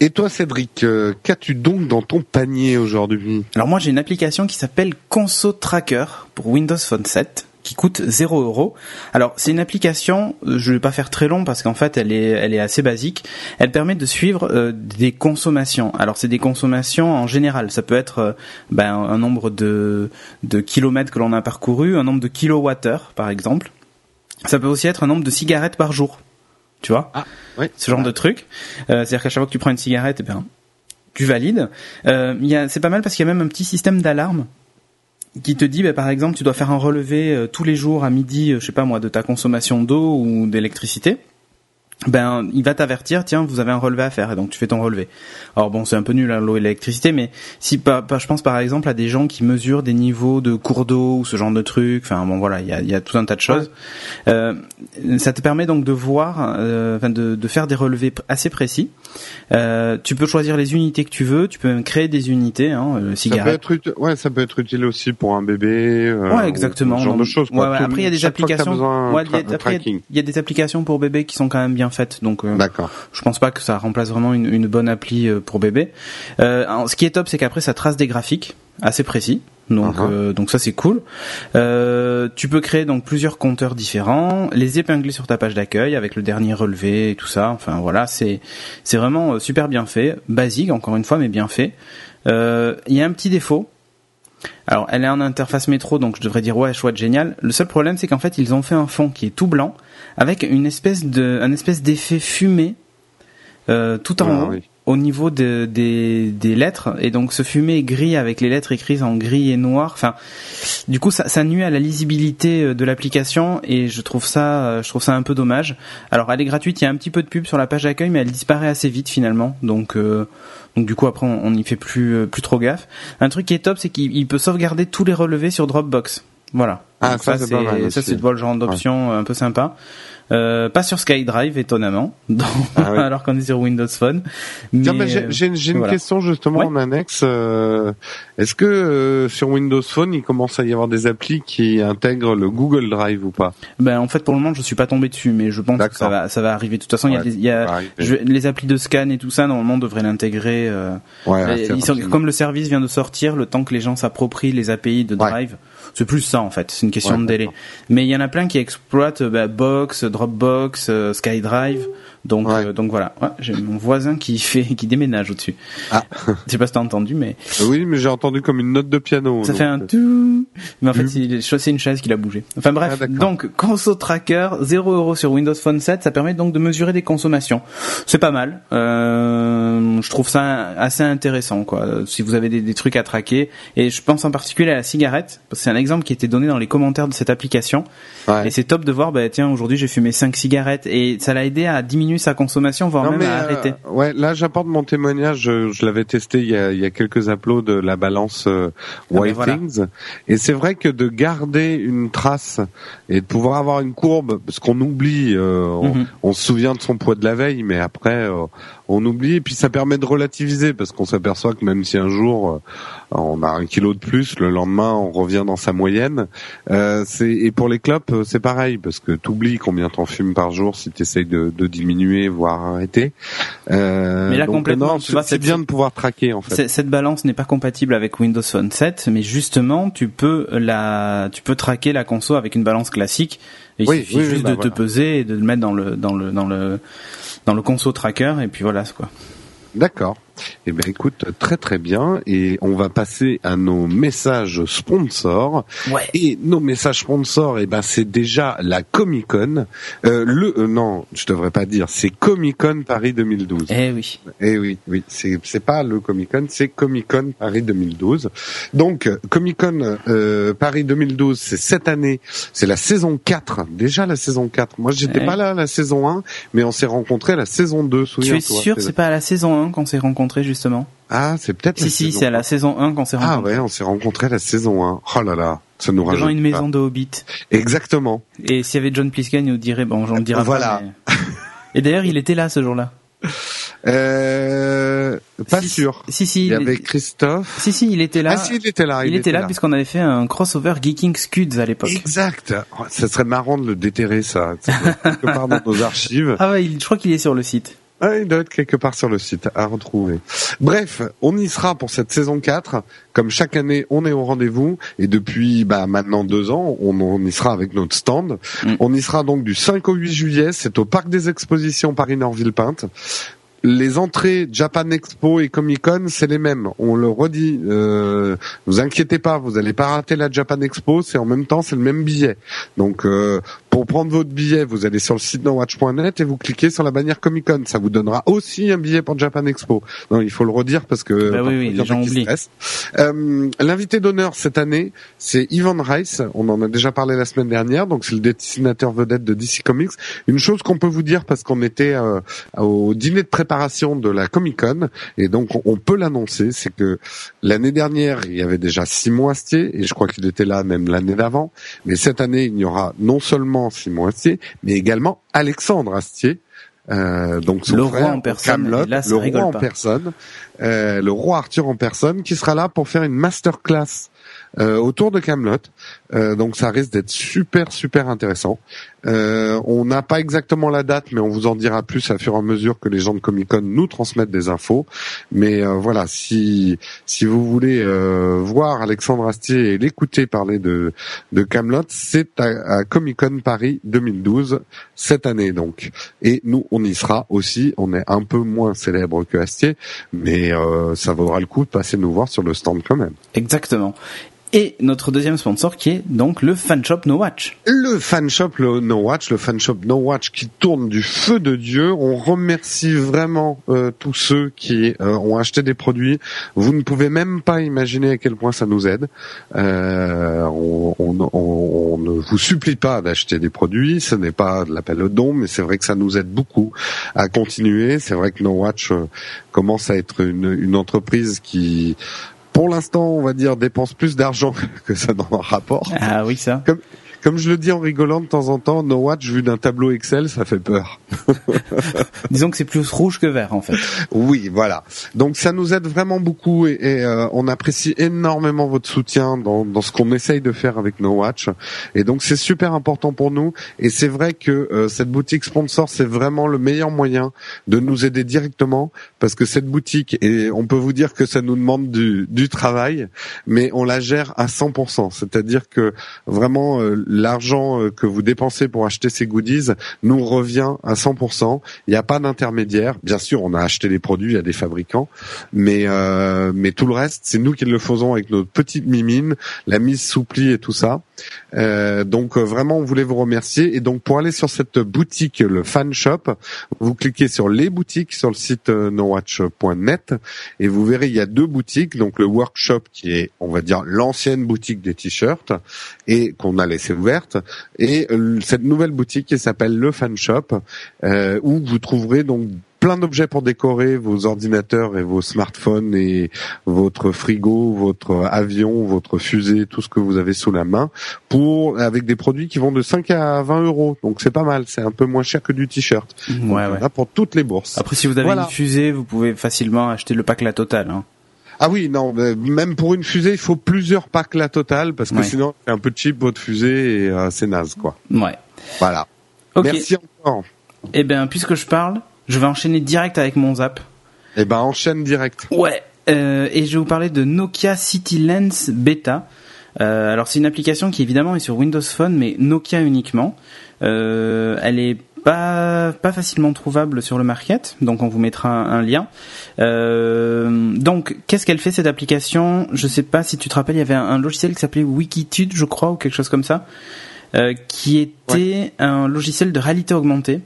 Et toi, Cédric, euh, qu'as-tu donc dans ton panier aujourd'hui? Alors moi, j'ai une application qui s'appelle Conso Tracker pour Windows Phone 7 qui coûte 0 euros. Alors c'est une application, je vais pas faire très long parce qu'en fait elle est elle est assez basique. Elle permet de suivre euh, des consommations. Alors c'est des consommations en général. Ça peut être euh, ben, un nombre de de kilomètres que l'on a parcouru, un nombre de kilowattheures par exemple. Ça peut aussi être un nombre de cigarettes par jour. Tu vois? Ah, oui. Ce genre de truc. Euh, C'est-à-dire qu'à chaque fois que tu prends une cigarette, eh ben tu valides. Euh, c'est pas mal parce qu'il y a même un petit système d'alarme qui te dit, bah, par exemple, tu dois faire un relevé euh, tous les jours à midi, euh, je sais pas moi, de ta consommation d'eau ou d'électricité. Ben il va t'avertir tiens vous avez un relevé à faire et donc tu fais ton relevé. Alors bon c'est un peu nul hein, l'eau et l'électricité mais si pas, je pense par exemple à des gens qui mesurent des niveaux de cours d'eau ou ce genre de trucs enfin bon voilà il y a, y a tout un tas de choses. Euh, ça te permet donc de voir euh, enfin de, de faire des relevés assez précis euh, tu peux choisir les unités que tu veux tu peux même créer des unités hein, euh, ça peut être utile, ouais ça peut être utile aussi pour un bébé euh, ouais exactement ce genre de choses quoi. Ouais, après il y a des applications ouais, il y a des applications pour bébés qui sont quand même bien fait. Donc, euh, D'accord. je pense pas que ça remplace vraiment une, une bonne appli euh, pour bébé. Euh, ce qui est top, c'est qu'après ça trace des graphiques assez précis. Donc, uh-huh. euh, donc ça c'est cool. Euh, tu peux créer donc plusieurs compteurs différents, les épingler sur ta page d'accueil avec le dernier relevé et tout ça. Enfin voilà, c'est c'est vraiment super bien fait, basique encore une fois, mais bien fait. Il y a un petit défaut, Alors, elle est en interface métro, donc je devrais dire ouais, chouette, génial. Le seul problème, c'est qu'en fait, ils ont fait un fond qui est tout blanc, avec une espèce de, un espèce d'effet fumé euh, tout en Ah, haut, oui. Au niveau de, des, des lettres, et donc ce fumé est gris avec les lettres écrites en gris et noir. Enfin, du coup, ça, ça nuit à la lisibilité euh, de l'application, et je trouve ça, euh, je trouve ça un peu dommage. Alors, elle est gratuite, il y a un petit peu de pub sur la page d'accueil, mais elle disparaît assez vite finalement, donc. euh, donc du coup après on n'y fait plus euh, plus trop gaffe. Un truc qui est top c'est qu'il il peut sauvegarder tous les relevés sur Dropbox. Voilà. Ah, Donc ça, c'est pas mal ça c'est le genre d'option un peu sympa. Euh, pas sur SkyDrive étonnamment, donc, Ah ouais. alors qu'on est sur Windows Phone. Mais, bah, j'ai une voilà. question justement Ouais. en annexe. euh, Est-ce que euh, sur Windows Phone, il commence à y avoir des applis qui intègrent le Google Drive ou pas? Ben en fait pour le moment je suis pas tombé dessus, mais je pense que ça va ça va arriver. De toute façon il y a, il y a je- les applis de scan et tout ça normalement devraient l'intégrer. euh, comme le service vient de sortir, le temps que les gens s'approprient les API de. Drive, c'est plus ça en fait, c'est une question Ouais, de délai. Mais il y en a plein qui exploitent bah, Box, Dropbox, euh, SkyDrive. Donc, Ouais. euh, donc voilà, Ouais, j'ai mon voisin qui fait, qui déménage au-dessus. Ah. Je sais pas si t'as entendu, mais Euh, Oui, mais j'ai entendu comme une note de piano. ça donc, fait un euh, tout. Mais en fait, Mm. c'est une chaise qui l'a bougé. Enfin bref, Ah, donc Conso Tracker, 0 euros sur Windows Phone 7, ça permet donc de mesurer des consommations. C'est pas mal. Euh, je trouve ça assez intéressant, quoi. Si vous avez des, des trucs à traquer, et je pense en particulier à la cigarette, c'est un exemple qui était donné dans les commentaires de cette application. ouais. Et c'est top de voir, bah tiens, aujourd'hui j'ai fumé 5 cigarettes, et ça l'a aidé à diminuer sa consommation, voire Non, même mais, à euh, arrêter. ouais, là j'apporte mon témoignage. Je, je l'avais testé il y, a, il y a quelques uploads de la balance euh, ben White. Things, et c'est vrai que de garder une trace et de pouvoir avoir une courbe, parce qu'on oublie, euh, on, Mhm. on se souvient de son poids de la veille, mais après euh, on oublie, et puis ça permet de relativiser, parce qu'on s'aperçoit que même si un jour euh, on a un kilo de plus, le lendemain on revient dans sa moyenne. Euh, et pour les clopes euh, c'est pareil, parce que t'oublies combien t'en fumes par jour si t'essayes de, de diminuer voire arrêter. Euh, Mais là, donc, complètement, c'est bien de pouvoir traquer en fait. Cette balance n'est pas compatible avec Windows Phone 7, mais justement, tu peux la, tu peux traquer la conso avec une balance classique. Et il suffit oui, juste bah de voilà. te peser et de le mettre dans le, dans le, dans le, dans le conso tracker, et puis voilà, c'est quoi. D'accord. Eh bien, écoute, très très bien. Et on va passer à nos messages sponsors. Ouais. Et nos messages sponsors, eh ben, c'est déjà la Comic Con. Euh, le, euh, non, je devrais pas dire, c'est Comic Con Paris 2012. Eh oui. Eh oui, oui, c'est c'est pas le Comic Con, c'est Comic Con Paris 2012. Donc Comic Con euh, Paris 2012, c'est cette année, c'est la saison 4, déjà la saison 4. Moi, j'étais Ouais. pas là à la saison 1, mais on s'est rencontrés à la saison 2, Tu es souviens-toi. sûr, c'est pas à la saison 1 qu'on s'est rencontrés, justement? Ah, c'est peut-être Si, si, c'est à la 1. saison 1 qu'on s'est Ah rencontrés. ouais, on s'est rencontrés à la saison 1. Oh là là, ça nous Devant rajeunit une maison de Hobbit. Exactement. Et s'il y avait John Plisken, il nous dirait, bon, j'en dirai Voilà. pas. mais- Et d'ailleurs, il était là ce jour-là. Euh, pas Si, sûr. Si, si. Il y avait Christophe. Si, si, il était là. Ah si, il était là. il, était là, puisqu'on avait fait un crossover Geeking Scuds à l'époque. Exact. Oh, ça serait marrant de le déterrer, ça. Quelque part dans nos archives. Ah ouais, il- je crois qu'il est sur le site. Ah, il doit être quelque part sur le site à retrouver. Bref, on y sera pour cette saison 4. Comme chaque année, on est au rendez-vous. Et depuis bah, maintenant deux ans, on, on y sera avec notre stand. Mm. On y sera donc du 5 au 8 juillet. C'est au Parc des Expositions Paris-Nord-Villepinte. Les entrées Japan Expo et Comic Con, c'est les mêmes. On le redit. Euh, vous inquiétez pas, vous allez pas rater la Japan Expo. C'est en même temps, c'est le même billet. Donc, euh, pour prendre votre billet, vous allez sur le site nowatch.net et vous cliquez sur la bannière Comic Con. Ça vous donnera aussi un billet pour Japan Expo. Non, il faut le redire parce que Bah oui, oui, les gens oublient. Euh, L'invité d'honneur cette année, c'est Ivan Rice. On en a déjà parlé la semaine dernière. Donc, c'est le dessinateur vedette de DC Comics. Une chose qu'on peut vous dire parce qu'on était euh, au dîner de préparation de la Comic Con et donc on- on peut l'annoncer, c'est que l'année dernière il y avait déjà Simon Astier et je crois qu'il était là même l'année d'avant. Mais cette année il y aura non seulement Simon Astier, mais également Alexandre Astier. Euh, donc son Le frère, roi en personne, là, le roi en pas. personne, euh, le roi Arthur en personne, qui sera là pour faire une masterclass euh, autour de Camelot. Euh, donc ça risque d'être super super intéressant. Euh, on n'a pas exactement la date, mais on vous en dira plus à fur et à mesure que les gens de Comic Con nous transmettent des infos. Mais euh, voilà, si si vous voulez euh, voir Alexandre Astier et l'écouter parler de de Camelot, c'est à, à Comic Con Paris 2012 cette année donc. Et nous, on y sera aussi. On est un peu moins célèbre que Astier, mais euh, ça vaudra le coup de passer nous voir sur le stand quand même. Exactement. Et notre deuxième sponsor qui est donc le fan shop No Watch. Le fan shop le No Watch, le fan shop No Watch qui tourne du feu de Dieu. On remercie vraiment euh, tous ceux qui euh, ont acheté des produits. Vous ne pouvez même pas imaginer à quel point ça nous aide. Euh, on, on, on, ne vous supplie pas d'acheter des produits, ce n'est pas de l'appel au don, mais c'est vrai que ça nous aide beaucoup à continuer. C'est vrai que No Watch commence à être une, une entreprise qui pour l'instant, on va dire, dépense plus d'argent que ça n'en rapporte. Ah oui, ça. Comme, comme je le dis en rigolant de temps en temps, No Watch vu d'un tableau Excel, ça fait peur. Disons que c'est plus rouge que vert en fait. Oui, voilà. Donc ça nous aide vraiment beaucoup et, euh, on apprécie énormément votre soutien dans, dans ce qu'on essaye de faire avec No Watch. Et donc c'est super important pour nous. Et c'est vrai que euh, cette boutique sponsor, c'est vraiment le meilleur moyen de nous aider directement parce que cette boutique, et on peut vous dire que ça nous demande du, du travail, mais on la gère à 100%. C'est-à-dire que vraiment euh, l'argent euh, que vous dépensez pour acheter ces goodies nous revient à 100%. Il n'y a pas d'intermédiaire. Bien sûr, on a acheté les produits à des fabricants, mais euh, mais tout le reste, c'est nous qui le faisons avec notre petite mimine, la mise sous pli et tout ça. Euh, donc vraiment, on voulait vous remercier. Et donc pour aller sur cette boutique, le fan shop, vous cliquez sur les boutiques sur le site nowatch.net et vous verrez il y a deux boutiques. Donc le workshop qui est, on va dire, l'ancienne boutique des t-shirts et qu'on a laissé ouverte et euh, cette nouvelle boutique qui s'appelle le Fan Shop euh, où vous trouverez donc plein d'objets pour décorer vos ordinateurs et vos smartphones et votre frigo, votre avion, votre fusée, tout ce que vous avez sous la main, pour avec des produits qui vont de 5 à 20 euros. Donc c'est pas mal, c'est un peu moins cher que du t-shirt. Ouais, ouais. pour toutes les bourses. Après, si vous avez une fusée, vous pouvez facilement acheter le pack la totale. Hein. Ah oui, non, même pour une fusée, il faut plusieurs packs la totale parce que sinon c'est un peu cheap votre fusée et euh, c'est naze quoi. Ouais. Voilà. Merci encore. Eh bien, puisque je parle, je vais enchaîner direct avec mon zap. Eh ben, enchaîne direct. Ouais. Euh, et je vais vous parler de Nokia City Lens Beta. Euh, alors c'est une application qui évidemment est sur Windows Phone, mais Nokia uniquement. elle est pas pas facilement trouvable sur le market, donc on vous mettra un, lien. Euh, donc qu'est-ce qu'elle fait cette application? Je sais pas si tu te rappelles, il y avait un, logiciel qui s'appelait Wikitude, je crois, ou quelque chose comme ça, euh, qui était un logiciel de réalité augmentée.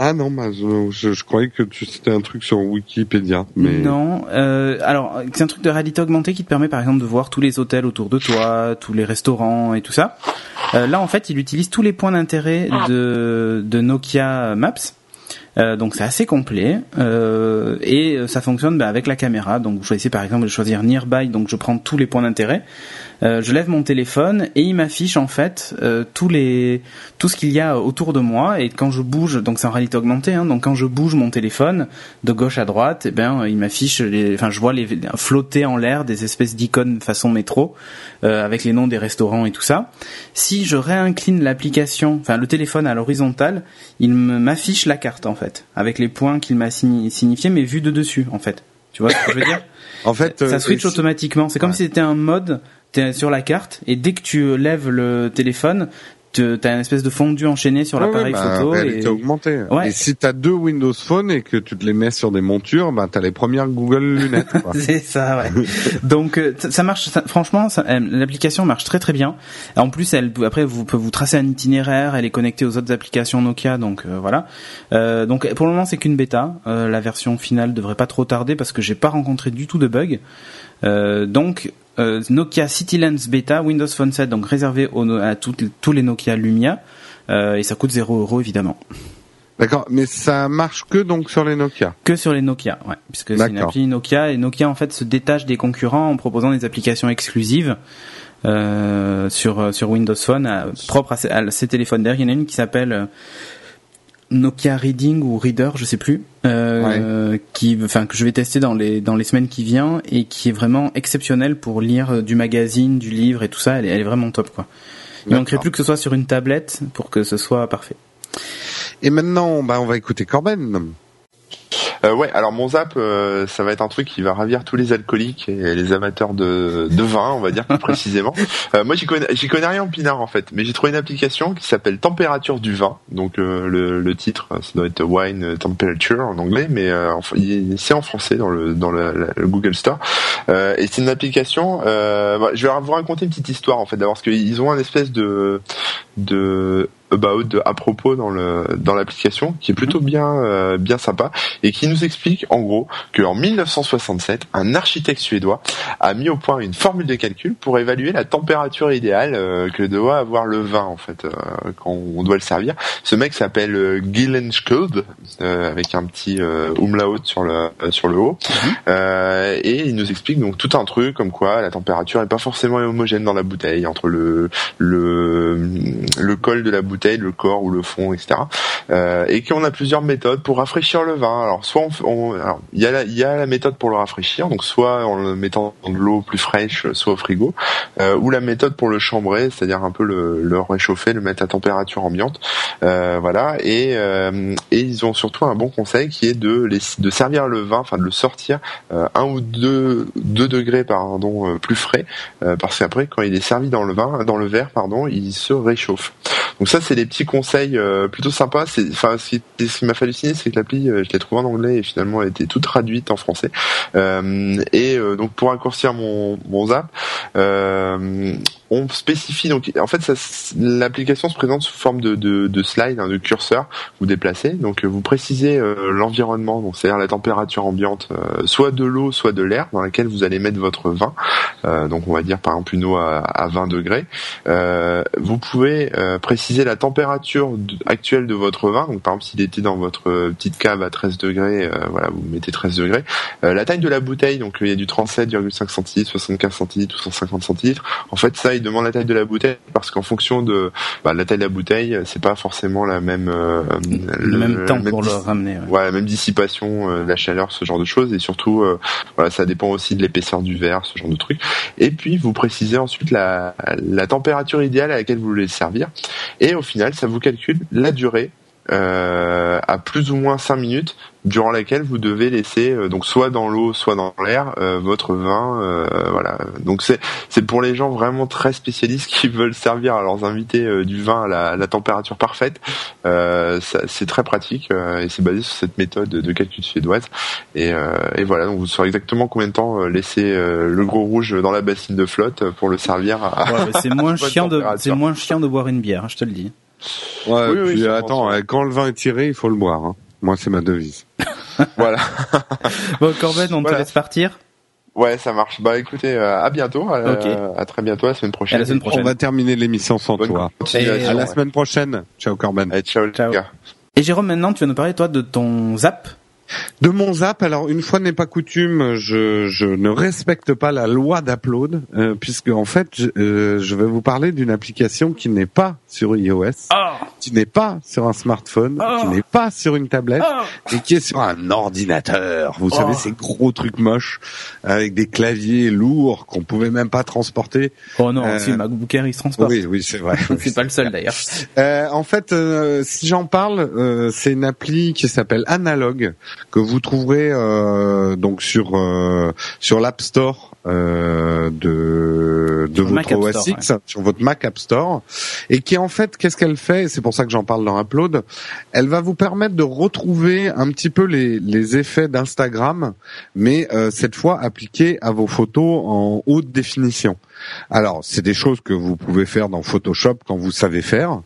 Ah non, bah, je, je, croyais que c'était un truc sur Wikipédia. Mais... Non, euh, alors c'est un truc de réalité augmentée qui te permet par exemple de voir tous les hôtels autour de toi, tous les restaurants et tout ça. Euh, là en fait, il utilise tous les points d'intérêt de, de Nokia Maps. Euh, donc c'est assez complet euh, et ça fonctionne bah, avec la caméra. Donc vous choisissez par exemple de choisir Nearby, donc je prends tous les points d'intérêt. Euh, je lève mon téléphone et il m'affiche en fait euh, tous les tout ce qu'il y a autour de moi et quand je bouge donc c'est en réalité augmentée hein, donc quand je bouge mon téléphone de gauche à droite et eh ben il m'affiche les enfin je vois les flotter en l'air des espèces d'icônes façon métro euh, avec les noms des restaurants et tout ça. Si je réincline l'application enfin le téléphone à l'horizontale, il m'affiche la carte en fait avec les points qu'il m'a signifié mais vu de dessus en fait. Tu vois ce que je veux dire En fait, ça switch automatiquement. C'est comme si c'était un mode t'es sur la carte et dès que tu lèves le téléphone, t'as une espèce de fondu enchaîné sur l'appareil bah, photo. et... augmentée. Et si t'as deux Windows Phone et que tu te les mets sur des montures, bah t'as les premières Google lunettes. c'est ça, ouais. Donc euh, ça marche. franchement, l'application marche très très bien. En plus, elle après vous pouvez vous tracer un itinéraire. Elle est connectée aux autres applications Nokia, donc euh, voilà. Euh, donc pour le moment, c'est qu'une bêta. Euh, la version finale devrait pas trop tarder parce que j'ai pas rencontré du tout de bugs. donc euh, Nokia CityLens Beta, Windows Phone 7, donc réservé à tous les Nokia Lumia, euh, et ça coûte 0 euros évidemment. D'accord, mais ça marche que donc sur les Nokia? Que sur les Nokia, ouais, puisque c'est une appli Nokia et Nokia en fait se détache des concurrents en proposant des applications exclusives euh, sur sur Windows Phone propres à, à, ces téléphones. D'ailleurs, il y en a une qui s'appelle Nokia Reading ou Reader, je sais plus, euh, qui, enfin que je vais tester dans les dans les semaines qui viennent et qui est vraiment exceptionnel pour lire du magazine, du livre et tout ça. Elle est, elle est vraiment top quoi. Il manquerait plus que ce soit sur une tablette pour que ce soit parfait. Et maintenant, bah, on va écouter Corben. Euh, ouais, alors mon zap, euh, ça va être un truc qui va ravir tous les alcooliques et les amateurs de, de vin, on va dire plus précisément. Euh, moi, j'y connais, j'y connais rien en pinard en fait, mais j'ai trouvé une application qui s'appelle Température du vin. Donc le, le, titre, ça doit être Wine Temperature en anglais, mais c'est en français dans le dans le, Google Store. et c'est une application. Bah, je vais vous raconter une petite histoire en fait, d'abord parce qu'ils ont un espèce de de about à propos dans le dans l'application qui est plutôt bien euh, bien sympa et qui nous explique en gros que en 1967 un architecte suédois a mis au point une formule de calcul pour évaluer la température idéale euh, que doit avoir le vin en fait euh, quand on doit le servir. Ce mec s'appelle Gillen avec un petit umlaut sur le sur le haut mhm. et il nous explique donc tout un truc comme quoi la température est pas forcément homogène dans la bouteille entre le le le col de la bouteille le corps ou le fond, etc. Euh, et qu'on a plusieurs méthodes pour rafraîchir le vin. Alors soit on, il y a la, il y a la méthode pour le rafraîchir, donc soit en le mettant dans de l'eau plus fraîche, soit au frigo, euh, ou la méthode pour le chambrer, c'est-à-dire un peu le, le, réchauffer, le mettre à température ambiante. Euh, voilà. Et, et ils ont surtout un bon conseil qui est de de servir le vin, enfin de le sortir un ou deux, deux degrés pardon plus frais, parce qu'après quand il est servi dans le vin, dans le verre pardon, il se réchauffe. Donc ça c'est des petits conseils euh, plutôt sympas. Enfin, ce qui, m'a fait halluciner, c'est que l'appli, euh, je l'ai trouvée en anglais et finalement elle était toute traduite en français. Euh, et donc pour raccourcir mon, mon zap, on spécifie donc en fait l'application se présente sous forme de, de, de slide, hein, de curseur, vous déplacez, donc vous précisez l'environnement, donc c'est-à-dire la température ambiante, soit de l'eau, soit de l'air dans laquelle vous allez mettre votre vin. donc on va dire par exemple une eau à, à 20 degrés. vous pouvez préciser la température actuelle de votre vin. Donc par exemple s'il était dans votre euh, petite cave à 13 degrés, euh, voilà, vous mettez 13 degrés. Euh, la taille de la bouteille, donc il y a du 37,5 centilitres, 75 centilitres ou 150 centilitres. En fait ça, il demande la taille de la bouteille parce qu'en fonction de bah, la taille de la bouteille, c'est pas forcément la même le, même temps pour le ramener. Ouais. la même dissipation de la chaleur, ce genre de choses et surtout voilà, ça dépend aussi de l'épaisseur du verre, ce genre de trucs. Et puis vous précisez ensuite la, la température idéale à laquelle vous voulez servir. Et au final, ça vous calcule la durée euh, à plus ou moins 5 minutes durant laquelle vous devez laisser euh, donc soit dans l'eau soit dans l'air euh, votre vin voilà. Donc c'est c'est pour les gens vraiment très spécialistes qui veulent servir à leurs invités du vin à la, température parfaite c'est très pratique et c'est basé sur cette méthode de calcul suédoise. Et, et voilà donc vous saurez exactement combien de temps laisser le gros rouge dans la bassine de flotte pour le servir à, c'est moins chiant de c'est moins chiant de boire une bière hein, je te le dis Ouais, oui, puis attends, quand le vin est tiré, il faut le boire. Hein. Moi, c'est ma devise. voilà. bon, Corben, on te laisse partir. Ouais, ça marche. Bah écoutez, euh, à bientôt. Euh, à très bientôt, la semaine prochaine. la semaine prochaine. On va terminer l'émission sans toi. à la semaine prochaine. Ciao Corben. ciao, ciao. Et Jérôme, maintenant, tu vas nous parler toi de ton zap. De mon zap, alors une fois n'est pas coutume, je, je ne respecte pas la loi d'upload, euh, puisque en fait, je, euh, je vais vous parler d'une application qui n'est pas sur iOS, ah. qui n'est pas sur un smartphone, ah. qui n'est pas sur une tablette, ah. et qui est sur un ordinateur. Vous savez, ces gros trucs moches avec des claviers lourds qu'on pouvait même pas transporter. Oh non, euh, si MacBook Air il se transporte. Oui, oui, c'est vrai. c'est pas le seul d'ailleurs. Euh, en fait, euh, si j'en parle, c'est une appli qui s'appelle Analog que vous trouverez euh, donc sur euh, sur l'App Store euh, de de votre OS X, sur votre Mac App Store, et qui en fait, qu'est-ce qu'elle fait C'est pour ça que j'en parle dans Upload. Elle va vous permettre de retrouver un petit peu les les effets d'Instagram, mais cette fois appliqués à vos photos en haute définition. Alors, c'est des choses que vous pouvez faire dans Photoshop quand vous savez faire,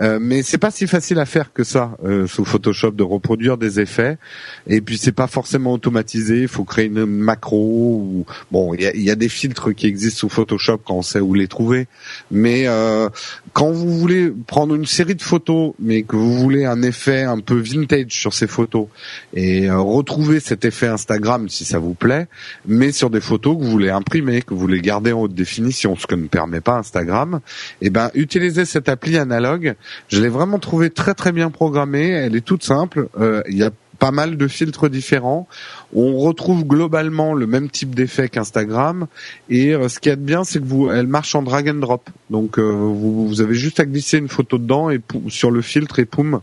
euh, mais c'est pas si facile à faire que ça euh, sous Photoshop de reproduire des effets. Et puis c'est pas forcément automatisé. Il faut créer une macro. Ou... Bon, il y a, des filtres qui existent sous Photoshop quand on sait où les trouver. Mais euh, quand vous voulez prendre une série de photos, mais que vous voulez un effet un peu vintage sur ces photos et retrouver cet effet Instagram si ça vous plaît, mais sur des photos que vous voulez imprimer, que vous voulez garder en haute définition, ce que ne permet pas Instagram, et eh ben utilisez cette appli analogue je l'ai vraiment trouvé très très bien programmée. Elle est toute simple. Euh, il y a pas mal de filtres différents. On retrouve globalement le même type d'effet qu'Instagram. Et euh, ce qui est bien, c'est que vous, elle marche en drag and drop. Donc euh, vous, avez juste à glisser une photo dedans et sur le filtre et poum,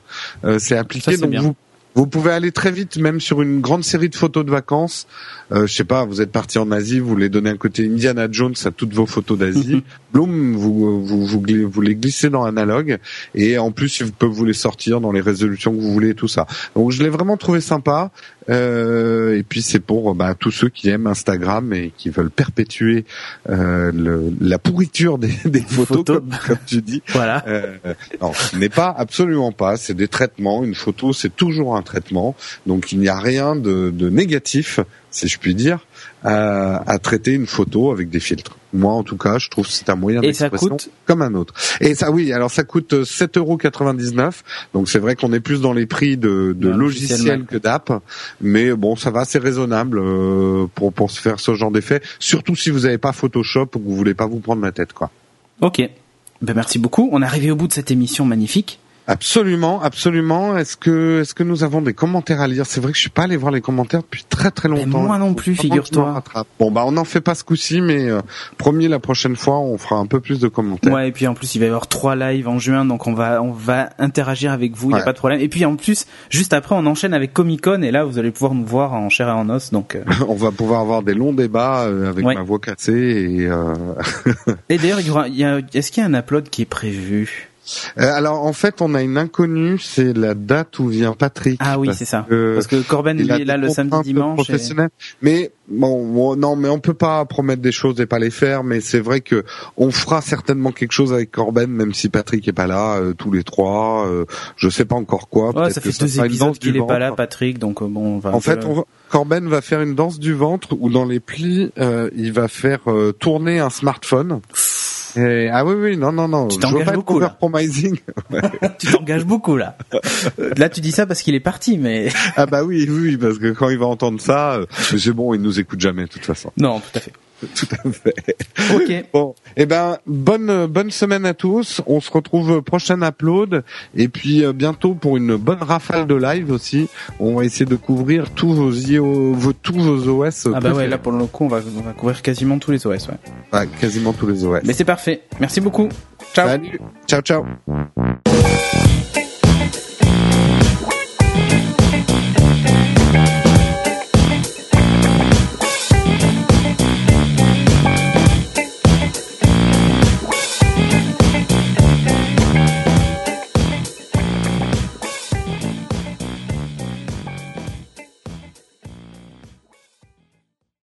c'est appliqué. Donc vous Vous pouvez aller très vite, même sur une grande série de photos de vacances. Euh, je sais pas, vous êtes parti en Asie, vous voulez donner un côté Indiana Jones à toutes vos photos d'Asie. Bloom, vous, vous, vous, vous, les glissez dans Analogue et en plus, ils peuvent vous les sortir dans les résolutions que vous voulez, tout ça. Donc, je l'ai vraiment trouvé sympa. Euh, et puis c'est pour bah, tous ceux qui aiment Instagram et qui veulent perpétuer euh, le, la pourriture des, des photos, Comme, comme, tu dis. Voilà. Euh, non, ce n'est pas absolument pas. C'est des traitements. Une photo, c'est toujours un traitement. Donc il n'y a rien de, de négatif, si je puis dire, à, à, traiter une photo avec des filtres. Moi, en tout cas, je trouve que c'est un moyen d'expression comme un autre. Et ça, oui, alors ça coûte 7,99€. Donc c'est vrai qu'on est plus dans les prix de, de logiciels que d'app, mais bon, ça va, c'est raisonnable euh, pour pour se faire ce genre d'effet. Surtout si vous n'avez pas Photoshop ou que vous voulez pas vous prendre la tête, quoi. Ok. Ben merci beaucoup. On est arrivé au bout de cette émission magnifique. Absolument, absolument. Est-ce que est-ce que nous avons des commentaires à lire? C'est vrai que je suis pas allé voir les commentaires depuis très très longtemps. moi non plus, figure-toi. Bon bah on n'en fait pas ce coup-ci, mais euh, promis la prochaine fois on fera un peu plus de commentaires. Ouais et puis en plus il va y avoir trois lives en juin, donc on va on va interagir avec vous, il ouais. y a pas de problème. Et puis en plus juste après on enchaîne avec Comic Con et là vous allez pouvoir nous voir en chair et en os. Donc euh... on va pouvoir avoir des longs débats euh, avec ouais. ma voix cassée et. euh... et d'ailleurs il y aura, y a, est-ce qu'il y a un upload qui est prévu? Euh, alors en fait, on a une inconnue, c'est la date où vient Patrick. Ah oui, c'est ça. Que parce que Corben lui est là le samedi dimanche. Professionnel. Et... Mais bon, non, mais on peut pas promettre des choses et pas les faire. Mais c'est vrai que on fera certainement quelque chose avec Corben, même si Patrick est pas là, euh, tous les trois. Euh, je sais pas encore quoi. Ouais, ça fait deux épisodes qu'il est pas là, Patrick. Donc euh, bon. On va en fait, on va... Corben va faire une danse du ventre où dans les plis, il va faire tourner un smartphone. Et, ah oui, oui, non, non, non. Tu t'engages beaucoup là. tu t'engages beaucoup là. Là, tu dis ça parce qu'il est parti, mais. ah bah oui, oui, parce que quand il va entendre ça, c'est bon, il nous écoute jamais de toute façon. Non, tout à fait. Tout à fait. Ok. Bon, eh ben bonne bonne semaine à tous. On se retrouve prochain upload et puis euh, bientôt pour une bonne rafale de live aussi. On va essayer de couvrir tous vos IO, vos, tous vos OS. Ah bah ouais, là pour le coup on va on va couvrir quasiment tous les OS, ouais. Ouais, quasiment tous les OS. Mais c'est parfait. Merci beaucoup. Ciao. Salut. Ciao ciao.